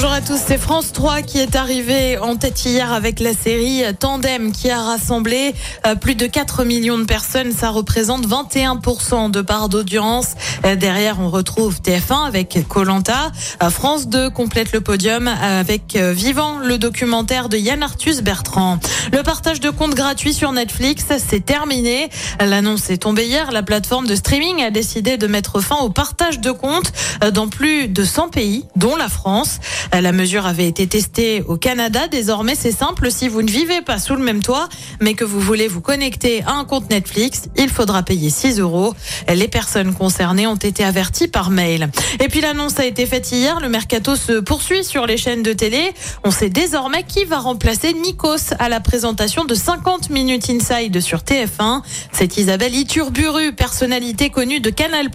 Bonjour à tous, c'est France 3 qui est arrivé en tête hier avec la série Tandem qui a rassemblé euh, plus de 4 millions de personnes. Ça représente 21% de part d'audience. Euh, Derrière, on retrouve TF1 avec Colanta. France 2 complète le podium avec euh, Vivant, le documentaire de Yann Arthus Bertrand. Le partage de comptes gratuits sur Netflix, c'est terminé. L'annonce est tombée hier. La plateforme de streaming a décidé de mettre fin au partage de comptes dans plus de 100 pays, dont la France. La mesure avait été testée au Canada. Désormais, c'est simple. Si vous ne vivez pas sous le même toit, mais que vous voulez vous connecter à un compte Netflix, il faudra payer 6 euros. Les personnes concernées ont été averties par mail. Et puis l'annonce a été faite hier. Le mercato se poursuit sur les chaînes de télé. On sait désormais qui va remplacer Nikos à la présentation de 50 minutes inside sur TF1. C'est Isabelle Iturburu, personnalité connue de Canal+,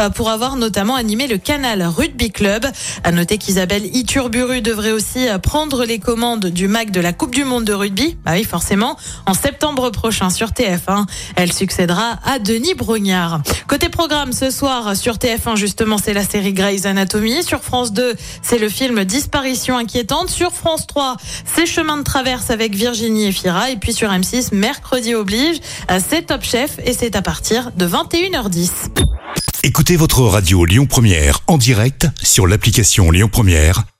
euh, pour avoir notamment animé le Canal Rugby Club. À noter qu'Isabelle Iturburu devrait aussi euh, prendre les commandes du MAC de la Coupe du Monde de rugby. Bah oui, forcément, en septembre prochain sur TF1. Elle succédera à Denis Brognard. Côté programme, ce soir sur TF1, justement, c'est la série Grey's Anatomy. Sur France 2, c'est le film Disparition inquiétante. Sur France 3, c'est Chemin de traverse avec Virginie et Fira. Et puis sur M6, mercredi oblige, euh, c'est Top Chef et c'est à partir de 21h10. Écoutez votre radio Lyon Première en direct sur l'application Lyon Première,